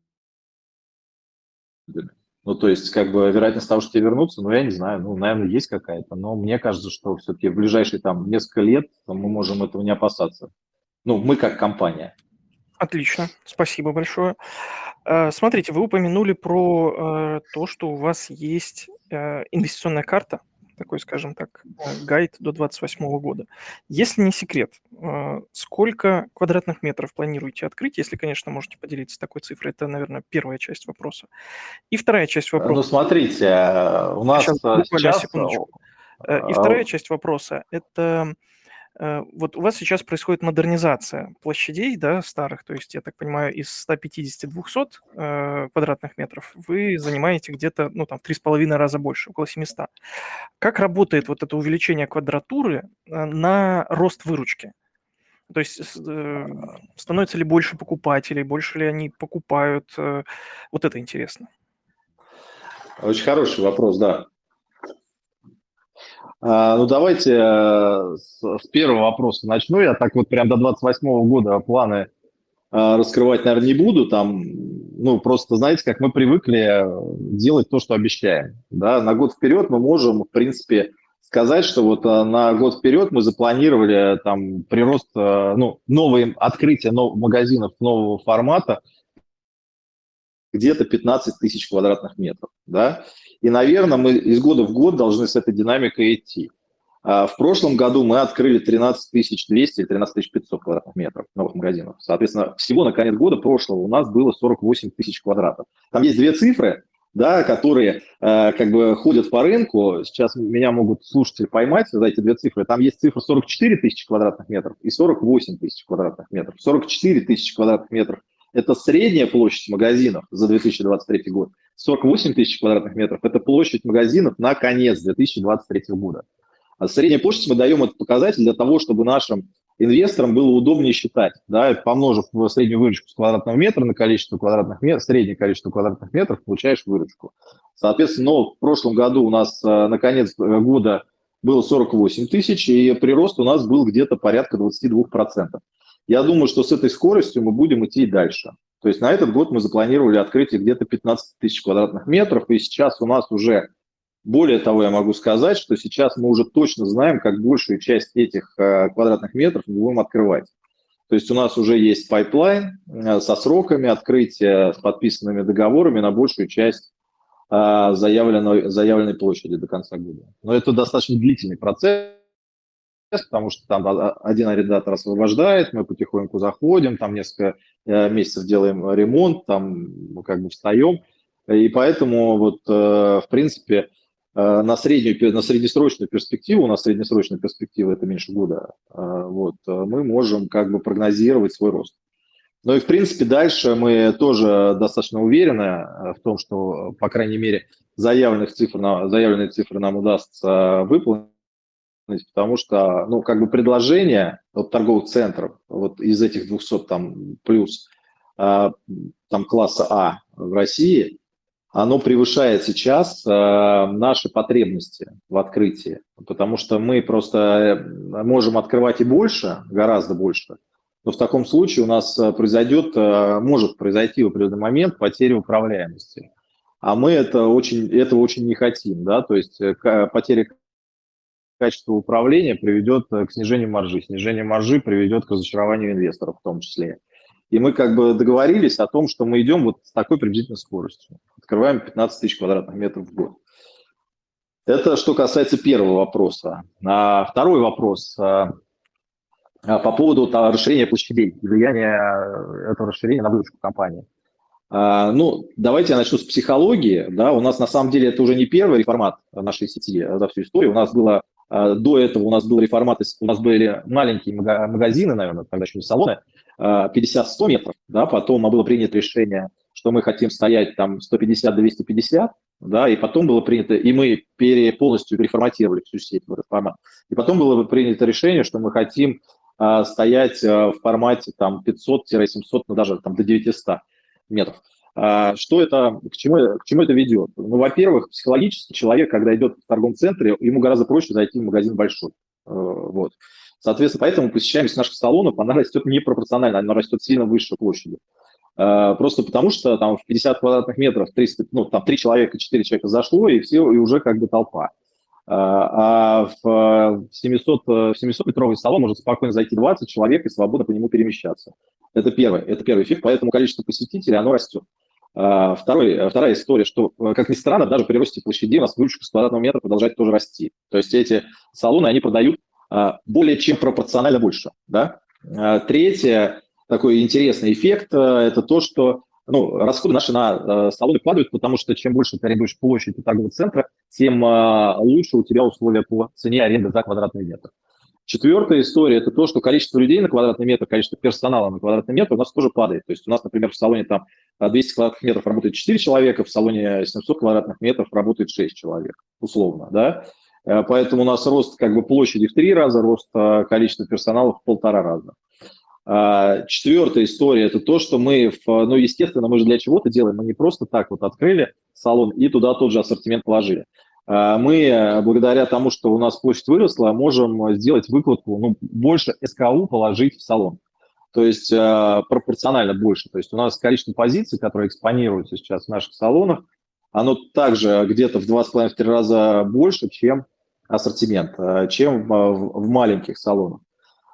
Ну, то есть, как бы, вероятность того, что тебе вернутся, ну, я не знаю, ну, наверное, есть какая-то, но мне кажется, что все-таки в ближайшие там несколько лет мы можем этого не опасаться. Ну, мы как компания. Отлично, спасибо большое. Э, смотрите, вы упомянули про э, то, что у вас есть э, инвестиционная карта, такой, скажем так, э, гайд до 28 года. Если не секрет, э, сколько квадратных метров планируете открыть? Если, конечно, можете поделиться такой цифрой, это, наверное, первая часть вопроса. И вторая часть вопроса. Ну, смотрите, у нас сейчас... сейчас... Секундочку. И вторая часть вопроса – это Э, вот у вас сейчас происходит модернизация площадей, да, старых, то есть, я так понимаю, из 150-200 э, квадратных метров вы занимаете где-то, ну, там, в 3,5 раза больше, около 700. Как работает вот это увеличение квадратуры э, на рост выручки? То есть э, становится ли больше покупателей, больше ли они покупают? Э, вот это интересно. Очень хороший вопрос, да. А, ну, давайте э, с первого вопроса начну. Я так вот прям до 28 года планы э, раскрывать, наверное, не буду. Там, ну, просто, знаете, как мы привыкли делать то, что обещаем. Да? На год вперед мы можем, в принципе, сказать, что вот э, на год вперед мы запланировали там прирост, ну, новые открытия новых магазинов нового формата где-то 15 тысяч квадратных метров, да, и, наверное, мы из года в год должны с этой динамикой идти. А в прошлом году мы открыли 13 200 или 13 500 квадратных метров новых магазинов. Соответственно, всего на конец года прошлого у нас было 48 тысяч квадратов. Там есть две цифры. да, которые э, как бы ходят по рынку. Сейчас меня могут слушатели поймать за эти две цифры. Там есть цифра 44 тысячи квадратных метров и 48 тысяч квадратных метров. 44 тысячи квадратных метров – это средняя площадь магазинов за 2023 год. 48 тысяч квадратных метров – это площадь магазинов на конец 2023 года. А средняя площадь мы даем этот показатель для того, чтобы нашим инвесторам было удобнее считать, да, помножив среднюю выручку с квадратного метра на количество квадратных метров, среднее количество квадратных метров, получаешь выручку. Соответственно, но в прошлом году у нас э, на конец э, года было 48 тысяч, и прирост у нас был где-то порядка 22%. Я думаю, что с этой скоростью мы будем идти дальше. То есть на этот год мы запланировали открытие где-то 15 тысяч квадратных метров, и сейчас у нас уже более того, я могу сказать, что сейчас мы уже точно знаем, как большую часть этих э, квадратных метров мы будем открывать. То есть у нас уже есть pipeline э, со сроками открытия, с подписанными договорами на большую часть э, заявленной, заявленной площади до конца года. Но это достаточно длительный процесс, потому что там один арендатор освобождает, мы потихоньку заходим, там несколько месяцев делаем ремонт, там как бы встаем. И поэтому вот, в принципе, Э, на среднюю, на среднесрочную перспективу, на среднесрочную перспективу, это меньше года, э, вот, э, мы можем как бы прогнозировать свой рост. Ну и, в принципе, дальше мы тоже достаточно уверены в том, что, по крайней мере, заявленных цифр, заявленные цифры нам удастся выполнить, потому что, ну, как бы предложение от торговых центров, вот из этих 200 там плюс, там класса А в России, оно превышает сейчас э, наши потребности в открытии, потому что мы просто э, можем открывать и больше, гораздо больше, но в таком случае у нас э, произойдет, э, может произойти в определенный момент потеря управляемости. А мы это очень, этого очень не хотим, да, то есть потеря качества управления приведет к снижению маржи, снижение маржи приведет к разочарованию инвесторов в том числе. И мы как бы договорились о том, что мы идем вот с такой приблизительной скоростью. Открываем 15 тысяч квадратных метров в год. Это что касается первого вопроса. А второй вопрос а, а по поводу а, расширения площадей и влияния этого расширения на выручку компании. А, ну, давайте я начну с психологии. Да, у нас на самом деле это уже не первый реформат нашей сети за всю историю. У нас было до этого у нас был реформат, у нас были маленькие магазины, наверное, тогда еще не салоны, 50-100 метров, да, потом было принято решение, что мы хотим стоять там 150-250, да, и потом было принято, и мы пере, полностью переформатировали всю сеть в этот формат. И потом было принято решение, что мы хотим а, стоять а, в формате там 500-700, ну даже там до 900 метров. А, что это, к чему, к чему это ведет? Ну, во-первых, психологически человек, когда идет в торговом центре, ему гораздо проще зайти в магазин большой. Э, вот. Соответственно, поэтому посещаемость наших салонов, она растет непропорционально, она растет сильно выше площади. Э, просто потому что там в 50 квадратных метров 300, ну, там 3 человека, 4 человека зашло, и все, и уже как бы толпа. Э, а в 700, 700-метровый салон может спокойно зайти 20 человек и свободно по нему перемещаться. Это первый, это первый эффект, поэтому количество посетителей, оно растет. Э, второй, вторая история, что, как ни странно, даже при росте площади у нас выручка с квадратного метра продолжает тоже расти. То есть эти салоны, они продают более чем пропорционально больше. Да? Третье, такой интересный эффект, э, это то, что ну, расходы наши на э, салоны падают, потому что чем больше ты арендуешь площадь торгового центра, тем э, лучше у тебя условия по цене аренды за квадратный метр. Четвертая история – это то, что количество людей на квадратный метр, количество персонала на квадратный метр у нас тоже падает. То есть у нас, например, в салоне там 200 квадратных метров работает 4 человека, в салоне 700 квадратных метров работает 6 человек, условно, да. Поэтому у нас рост как бы площади в три раза, рост количества персонала в полтора раза. Четвертая история – это то, что мы, ну, естественно, мы же для чего-то делаем. Мы не просто так вот открыли салон и туда тот же ассортимент положили. А, мы, благодаря тому, что у нас площадь выросла, можем сделать выкладку, ну, больше СКУ положить в салон. То есть а, пропорционально больше. То есть у нас количество позиций, которые экспонируются сейчас в наших салонах, оно также где-то в 2,5-3 раза больше, чем ассортимент, чем в маленьких салонах.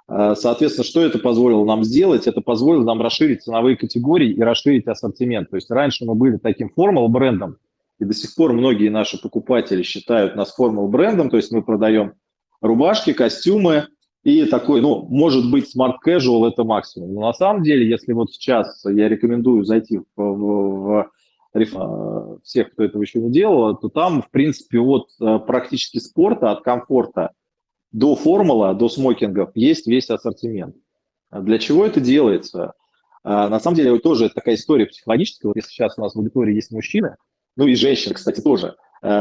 Э, соответственно, что это позволило нам сделать? Это позволило нам расширить ценовые категории и расширить ассортимент. То есть раньше мы были таким формал брендом, и до сих пор многие наши покупатели считают нас формал брендом, то есть мы продаем рубашки, костюмы и такой, ну, может быть, smart casual это максимум. Но на самом деле, если вот сейчас я рекомендую зайти в, в, в всех, кто этого еще не делал, то там, в принципе, от практически спорта, от комфорта до формула, до смокингов есть весь ассортимент. Для чего это делается? На самом деле, вот тоже такая история психологическая. Вот если сейчас у нас в аудитории есть мужчины, ну и женщины, кстати, тоже,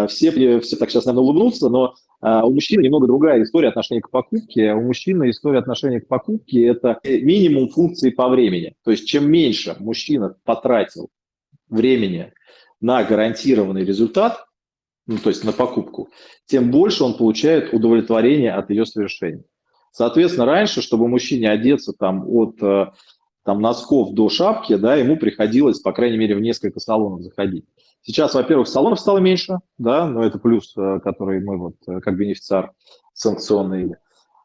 все, все так сейчас, наверное, улыбнутся, но а у мужчины немного другая история отношения к покупке. У мужчины история отношения к покупке – это минимум функции по времени. То есть чем меньше мужчина потратил времени на гарантированный результат, ну, то есть на покупку, тем больше он получает удовлетворение от ее совершения. Соответственно, раньше, чтобы мужчине одеться там от э, там, носков до шапки, да, ему приходилось, по крайней мере, в несколько салонов заходить. Сейчас, во-первых, салонов стало меньше, да, но это плюс, э, который мы вот э, как бенефициар санкционный.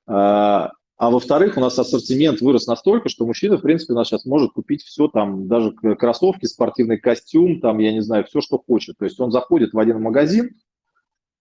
А, а во-вторых, у нас ассортимент вырос настолько, что мужчина, в принципе, у нас сейчас может купить все, там, даже кроссовки, спортивный костюм, там, я не знаю, все, что хочет. То есть он заходит в один магазин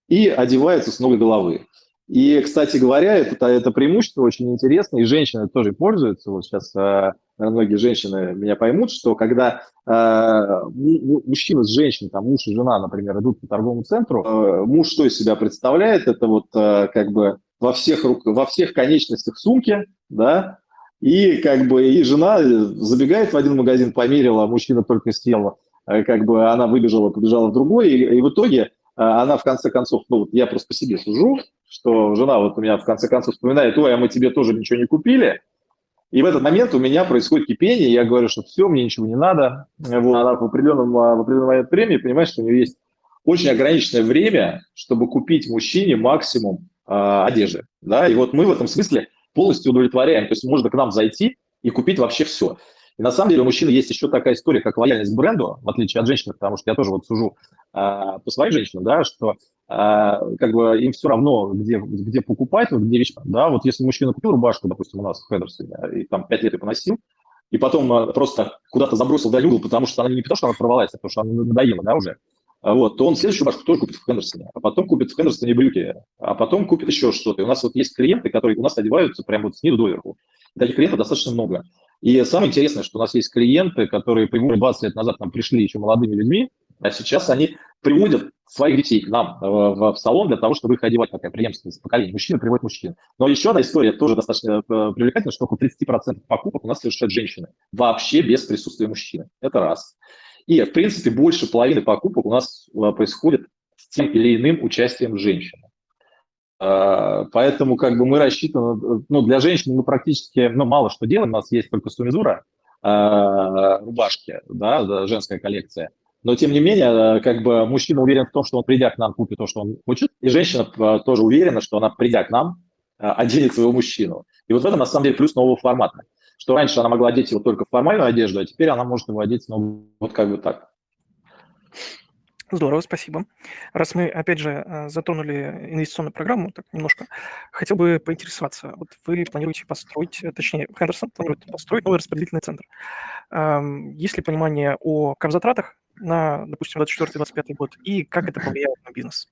и одевается с ног головы. И, кстати говоря, это, это преимущество очень интересно, и женщины тоже пользуются. Вот сейчас э, многие женщины меня поймут, что когда э, мужчина с женщиной, там муж и жена, например, идут по торговому центру, э, муж что из себя представляет? Это вот э, как бы во всех, во всех конечностях сумки, да, и как бы и жена забегает в один магазин, померила, а мужчина только съел, э, как бы она выбежала, побежала в другой, и, и в итоге она в конце концов, ну вот я просто по себе сужу, что жена вот у меня в конце концов вспоминает, ой, а мы тебе тоже ничего не купили. И в этот момент у меня происходит кипение, я говорю, что все, мне ничего не надо. Вот, она в определенном, в определенном момент времени понимает, что у нее есть очень ограниченное время, чтобы купить мужчине максимум э, одежды. Да? И вот мы в этом смысле полностью удовлетворяем. То есть можно к нам зайти и купить вообще все. И на самом деле у мужчины есть еще такая история, как лояльность к бренду, в отличие от женщин, потому что я тоже вот сужу э, по своим женщинам, да, что а, как бы им все равно, где, где покупать, вот где вещь. Да, вот если мужчина купил рубашку, допустим, у нас в Хедерсоне, и там пять лет и поносил, и потом а, просто куда-то забросил в угол, потому что она не потому, что она порвалась, а потому что она надоела, да, уже, вот, то он следующую рубашку тоже купит в Хендерсоне, а потом купит в Хендерсоне брюки, а потом купит еще что-то. И у нас вот есть клиенты, которые у нас одеваются прямо вот снизу доверху. Таких клиентов достаточно много. И самое интересное, что у нас есть клиенты, которые примерно 20 лет назад нам пришли еще молодыми людьми, а сейчас они приводят своих детей к нам э, в, в салон для того, чтобы их одевать, такая преемственность поколения. Мужчина приводит мужчин. Но еще одна история тоже достаточно э, привлекательная, что около 30% покупок у нас совершают женщины. Вообще без присутствия мужчины. Это раз. И, в принципе, больше половины покупок у нас э, происходит с тем или иным участием женщины. Поэтому как бы мы рассчитаны, ну, для женщин мы практически, ну, мало что делаем, у нас есть только сумизура, рубашки, да, женская коллекция – но, тем не менее, э, как бы мужчина уверен в том, что он, придя к нам, купит то, что он хочет, и женщина э, тоже уверена, что она, придя к нам, э, оденет своего мужчину. И вот в этом, на самом деле, плюс нового формата. Что раньше она могла одеть его только в формальную одежду, а теперь она может его одеть, ну, вот как бы так. Здорово, спасибо. Раз мы, опять же, затронули инвестиционную программу, так немножко, хотел бы поинтересоваться. Вот вы планируете построить, точнее, Хендерсон планирует построить новый распределительный центр. Есть ли понимание о капзатратах на, допустим, 24-25 год, и как это повлияет на бизнес?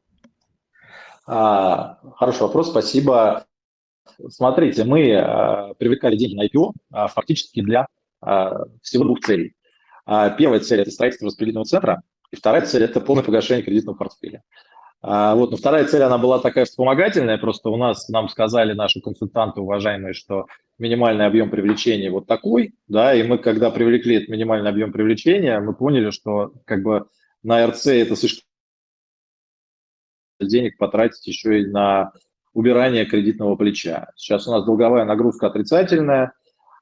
А, хороший вопрос, спасибо. Смотрите, мы а, привлекали деньги на IPO а, фактически для а, всего двух целей. Первая цель – это строительство распределительного центра, и вторая цель – это полное погашение кредитного портфеля. Вот, но вторая цель, она была такая вспомогательная, просто у нас, нам сказали наши консультанты уважаемые, что минимальный объем привлечения вот такой, да, и мы, когда привлекли этот минимальный объем привлечения, мы поняли, что как бы на РЦ это слишком денег потратить еще и на убирание кредитного плеча. Сейчас у нас долговая нагрузка отрицательная,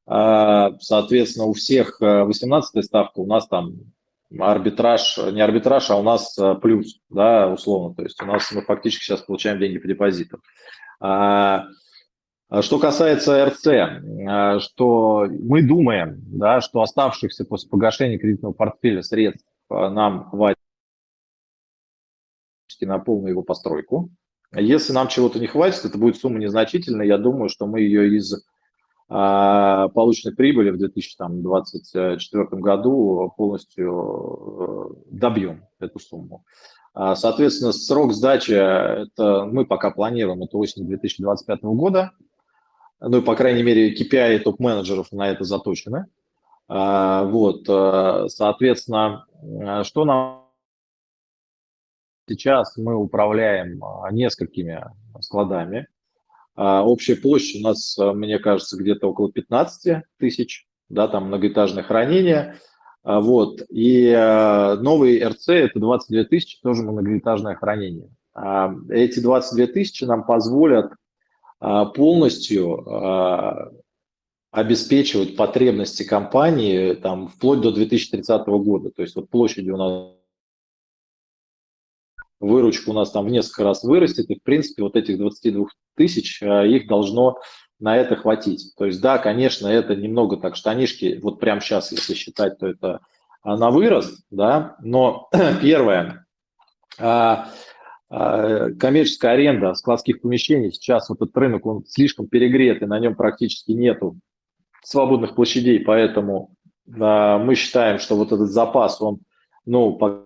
а, соответственно, у всех 18 э, ставка, у нас там арбитраж, не арбитраж, а у нас э, плюс, да, условно. То есть у нас мы фактически сейчас получаем деньги по депозитам. Что касается РЦ, а, что мы думаем, да, что оставшихся после погашения кредитного портфеля средств э, нам хватит на полную его постройку. Если нам чего-то не хватит, это будет сумма незначительная. Я думаю, что мы ее из а полученной прибыли в 2024 году полностью э, добьем эту сумму. А, соответственно, срок сдачи, это мы пока планируем, это осень 2025 года. Ну и, по крайней мере, KPI топ-менеджеров на это заточены. Вот, соответственно, что нам сейчас мы управляем несколькими складами. Общая площадь у нас, мне кажется, где-то около 15 тысяч, да, там многоэтажное хранение. Вот, и новый РЦ – это 22 тысячи, тоже многоэтажное хранение. Эти 22 тысячи нам позволят а, полностью а, обеспечивать потребности компании там, вплоть до 2030 года. То есть вот площади у нас выручка у нас там в несколько раз вырастет, и в принципе вот этих 22 тысяч, а, их должно на это хватить. То есть да, конечно, это немного так штанишки, вот прямо сейчас, если считать, то это на вырост, да, но первое, а, коммерческая аренда складских помещений, сейчас вот этот рынок, он слишком перегрет, и на нем практически нету свободных площадей, поэтому а, мы считаем, что вот этот запас, он, ну, по, а,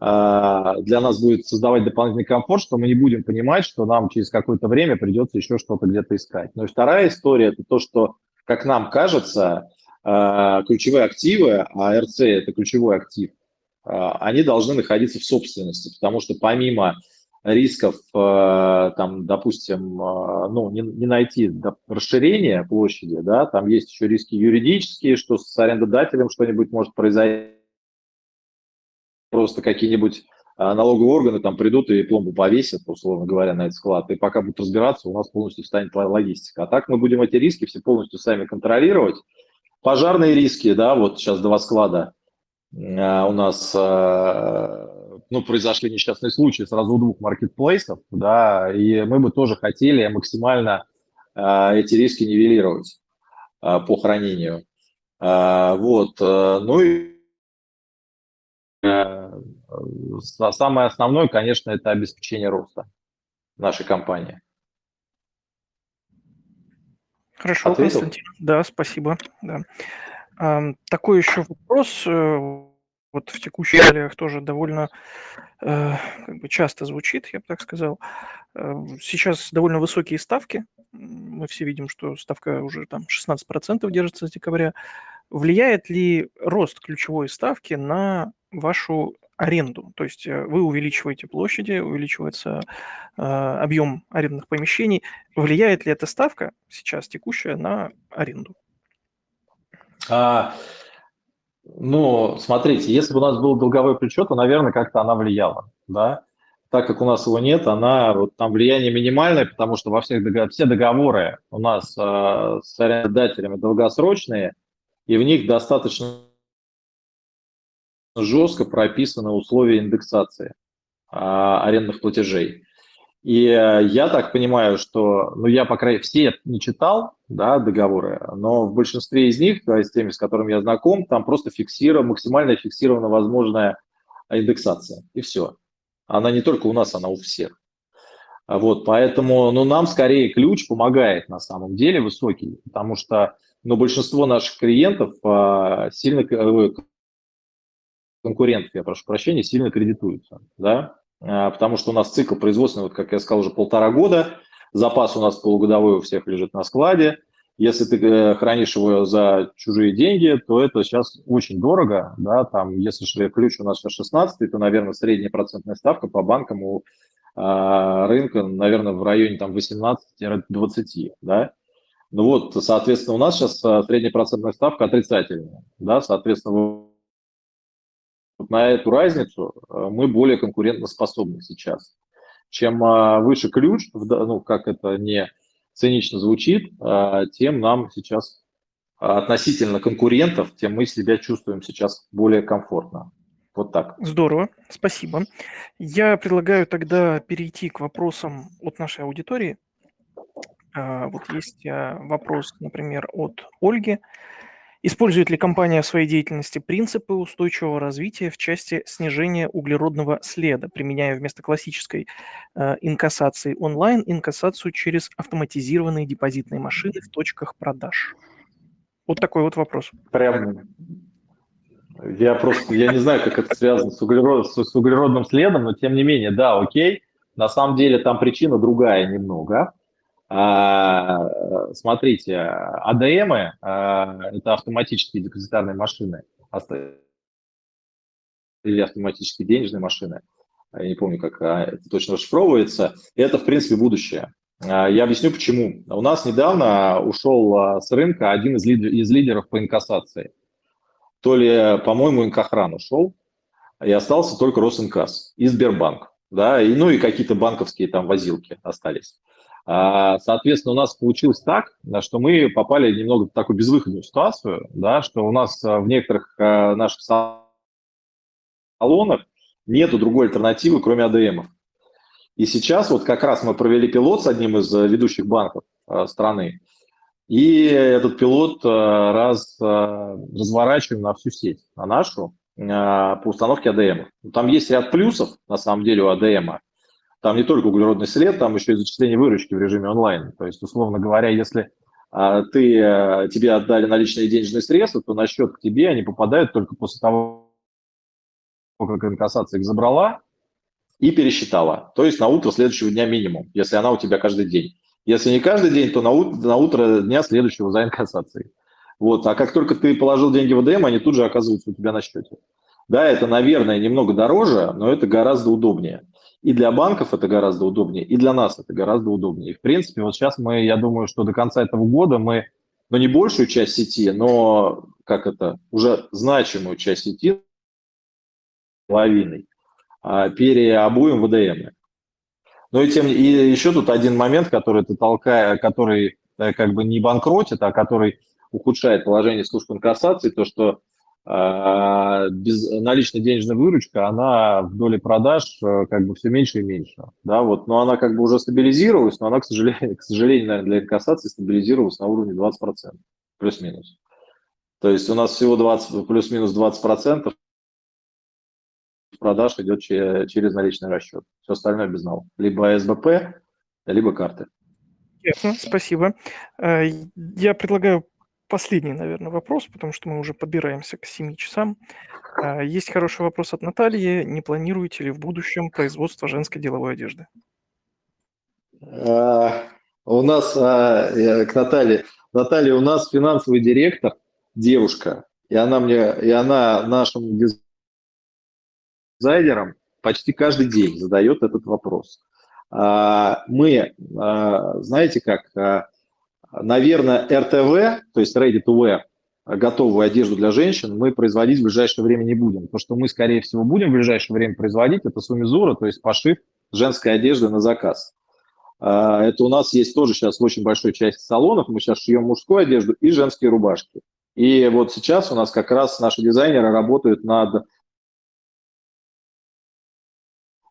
для нас будет создавать дополнительный комфорт, что мы не будем понимать, что нам через какое-то время придется еще что-то где-то искать. Ну и вторая история – это то, что, как нам кажется, ключевые активы, а РЦ – это ключевой актив – а, они должны находиться в собственности, потому что помимо рисков, там, допустим, ну, не, не найти расширения площади, да, там есть еще риски юридические, что с арендодателем что-нибудь может произойти, просто какие-нибудь э, налоговые органы там придут и пломбу повесят, условно говоря, на этот склад, и пока будут разбираться, у нас полностью встанет логистика. А так мы будем эти риски все полностью сами контролировать. Пожарные риски, да, вот сейчас два склада – а, у нас а, ну, произошли несчастные случаи сразу у двух маркетплейсов, да, и мы бы тоже хотели максимально а, эти риски нивелировать по хранению. Вот, ну и самое основное, конечно, это обеспечение роста нашей компании. Хорошо, Ответил? Константин. Да, спасибо. Да. Такой еще вопрос, э, вот в текущих реалиях тоже довольно э, как бы часто звучит, я бы так сказал. Э, сейчас довольно высокие ставки. Мы все видим, что ставка уже там 16% держится с декабря. Влияет ли рост ключевой ставки на вашу аренду? То есть вы увеличиваете площади, увеличивается объем арендных помещений. Влияет ли эта ставка сейчас текущая на аренду? А, ну, смотрите, если бы у нас был долговой плечо, то, наверное, как-то она влияла, да. Так как у нас его нет, она, вот там влияние минимальное, потому что во всех договор, все договоры у нас э, с арендодателями долгосрочные, и в них достаточно жестко прописаны условия индексации э, арендных платежей. И э, я так понимаю, что, ну, я, по крайней мере, все не читал, да, договоры, но в большинстве из них, с теми, с которыми я знаком, там просто фиксирована, максимально фиксирована возможная индексация, и все. Она не только у нас, она у всех. Вот, поэтому, ну, нам скорее ключ помогает на самом деле высокий, потому что, ну, большинство наших клиентов а, сильно, э, конкурентов, я прошу прощения, сильно кредитуются, да, а, потому что у нас цикл производственный, вот как я сказал, уже полтора года, запас у нас полугодовой у всех лежит на складе, если ты э, хранишь его за чужие деньги, то это сейчас очень дорого, да, там, если ключ у нас сейчас 16, то, наверное, средняя процентная ставка по банкам у а, рынка, наверное, в районе там 18-20, да. Ну вот, соответственно, у нас сейчас а, средняя процентная ставка отрицательная, да, соответственно, на эту разницу э, мы более конкурентоспособны сейчас. Чем а, выше ключ, ну, как это не цинично звучит, а, тем нам сейчас относительно конкурентов, тем мы себя чувствуем сейчас более комфортно. Вот так. Здорово, спасибо. Я предлагаю тогда перейти к вопросам от нашей аудитории. А, вот есть вопрос, например, от Ольги. Использует ли компания в своей деятельности принципы устойчивого развития в части снижения углеродного следа, применяя вместо классической э, инкассации онлайн инкассацию через автоматизированные депозитные машины в точках продаж? Вот такой вот вопрос. Прям я просто, я не знаю, как это связано с, углерод, с, с углеродным следом, но тем не менее, да, окей. На самом деле там причина другая немного. А, смотрите, АДМ а, это автоматические депозитарные машины или автоматические денежные машины. Я не помню, как а, это точно расшифровывается. Это, в принципе, будущее. Я объясню, почему. У нас недавно ушел с рынка один из, лидер, из лидеров по инкассации. То ли, по-моему, инкохран ушел, и остался только Росинкасс и Сбербанк. Да, и, ну и какие-то банковские там возилки остались. А, соответственно, у нас получилось так, что мы попали немного в такую безвыходную ситуацию, да, что у нас а, в некоторых а, наших салонах нету другой альтернативы, кроме АДМов. И сейчас вот как раз мы провели пилот с одним из ведущих банков страны, и этот пилот раз, разворачиваем на всю сеть, на нашу, по установке АДМ. Там есть ряд плюсов, на самом деле, у АДМа. Там не только углеродный след, там еще и зачисление выручки в режиме онлайн. То есть, условно говоря, если а, ты, а, тебе отдали наличные денежные средства, то на счет к тебе они попадают только после того, как инкассация их забрала и пересчитала. То есть на утро следующего дня минимум, если она у тебя каждый день. Если не каждый день, то на, утро, на утро дня следующего за инкассацией. Вот. А как только ты положил деньги в ДМ, они тут же оказываются у тебя на счете. Да, это, наверное, немного дороже, но это гораздо удобнее. И для банков это гораздо удобнее, и для нас это гораздо удобнее. И, в принципе, вот сейчас мы, я думаю, что до конца этого года мы, ну, не большую часть сети, но, как это, уже значимую часть сети, половиной, а, переобуем ВДМ. Ну и, тем, и еще тут один момент, который ты толкая, который э, как бы не банкротит, а который ухудшает положение служб инкассации, то, что без наличной денежной выручка, она в доле продаж э, как бы все меньше и меньше. Да, вот, но она как бы уже стабилизировалась, но она, к сожалению, к сожалению наверное, для инкассации стабилизировалась на уровне 20%, плюс-минус. То есть у нас всего 20, плюс-минус 20% продаж идет через наличный расчет. Все остальное без нал. Либо СБП, либо карты. Ясно, спасибо. Э, я предлагаю последний, наверное, вопрос, потому что мы уже подбираемся к 7 часам. А, есть хороший вопрос от Натальи. Не планируете ли в будущем производство женской деловой одежды? А, у нас, а, к Наталье, Наталья, у нас финансовый директор, девушка, и она мне, и она нашим дизайнерам почти каждый день задает этот вопрос. Мы, знаете как, Наверное, РТВ, то есть Ready to Wear, готовую одежду для женщин мы производить в ближайшее время не будем. То, что мы, скорее всего, будем в ближайшее время производить, это сумизура, то есть пошив женской одежды на заказ. А, это у нас есть тоже сейчас очень большой части салонов. Мы сейчас шьем мужскую одежду и женские рубашки. И вот сейчас у нас как раз наши дизайнеры работают над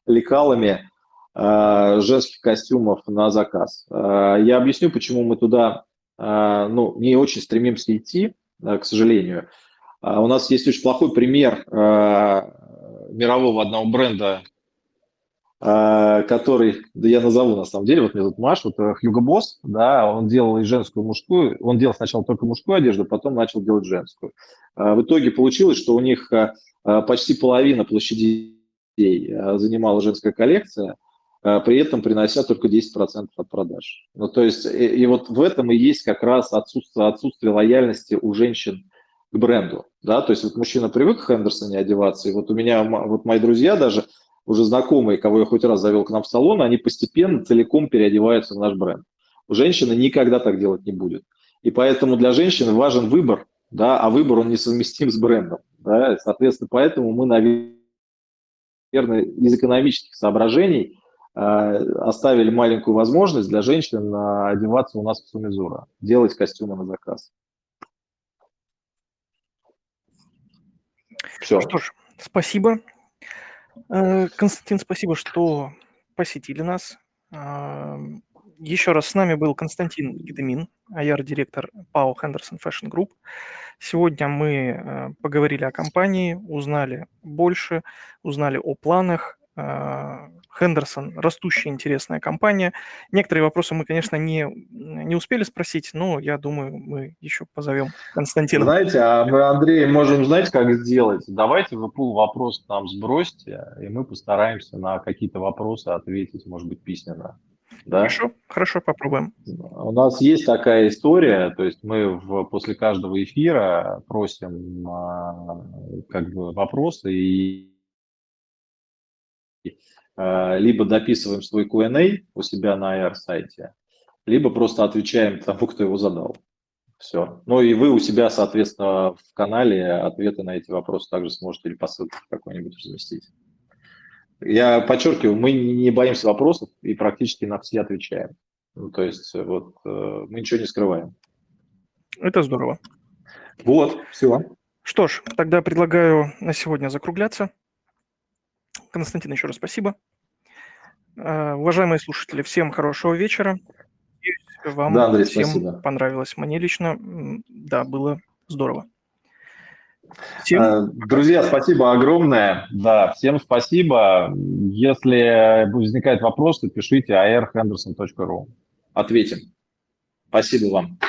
лекалами женских костюмов на заказ. Э, я объясню, почему мы туда э, ну, не очень стремимся идти, к сожалению. У нас есть очень плохой пример мирового одного бренда, который, да я назову на самом деле, вот мне тут Маш, вот Хьюго Босс, да, он делал и женскую, и мужскую, он делал сначала только мужскую одежду, потом начал делать женскую. В итоге получилось, что у них почти половина площадей занимала женская коллекция, при этом принося только 10% от продаж. Ну, то есть, и, и вот в этом и есть как раз отсутствие, отсутствие лояльности у женщин к бренду, да, то есть вот мужчина привык к Хендерсоне одеваться, и вот у меня, вот мои друзья даже, уже знакомые, кого я хоть раз завел к нам в салон, они постепенно целиком переодеваются в наш бренд. У женщины никогда так делать не будет. И поэтому для женщины важен выбор, да, а выбор он несовместим с брендом. Да, соответственно, поэтому мы, наверное, из экономических соображений Э, оставили маленькую возможность для женщин одеваться у нас в Сумизура, делать костюмы на заказ. Все. Что ж, спасибо. Э, Константин, спасибо, что посетили нас. Э, Еще раз с нами был Константин Гедемин, АЯР-директор ПАО Henderson Fashion Group. Сегодня мы поговорили о компании, узнали больше, узнали о планах, Хендерсон, растущая интересная компания. Некоторые вопросы мы, конечно, не, не успели спросить, но я думаю, мы еще позовем Константина. Знаете, а мы, Андрей, можем, знаете, как сделать? Давайте вы пул вопрос нам сбросьте, и мы постараемся на какие-то вопросы ответить, может быть, письменно. Да? Хорошо, хорошо, попробуем. У нас есть такая история, то есть мы в, после каждого эфира просим а, как бы вопросы и а, либо дописываем свой Q&A у себя на AR-сайте, либо просто отвечаем тому, кто его задал. Все. Ну и вы у себя, соответственно, в канале ответы на эти вопросы также сможете или по ссылке какой-нибудь разместить. Я подчеркиваю, мы не боимся вопросов и практически на все отвечаем. Ну, то есть вот э, мы ничего не скрываем. Это здорово. Вот, все. Что ж, тогда предлагаю на сегодня закругляться. Константин, еще раз спасибо. Э, уважаемые слушатели, всем хорошего вечера. Надеюсь, вам да, Андрей, всем спасибо. понравилось. Мне лично, да, было здорово. Всем... Э, друзья, спасибо огромное. Да, всем спасибо. Если возникает вопрос, то пишите arhenderson.ru. Ответим. Спасибо вам.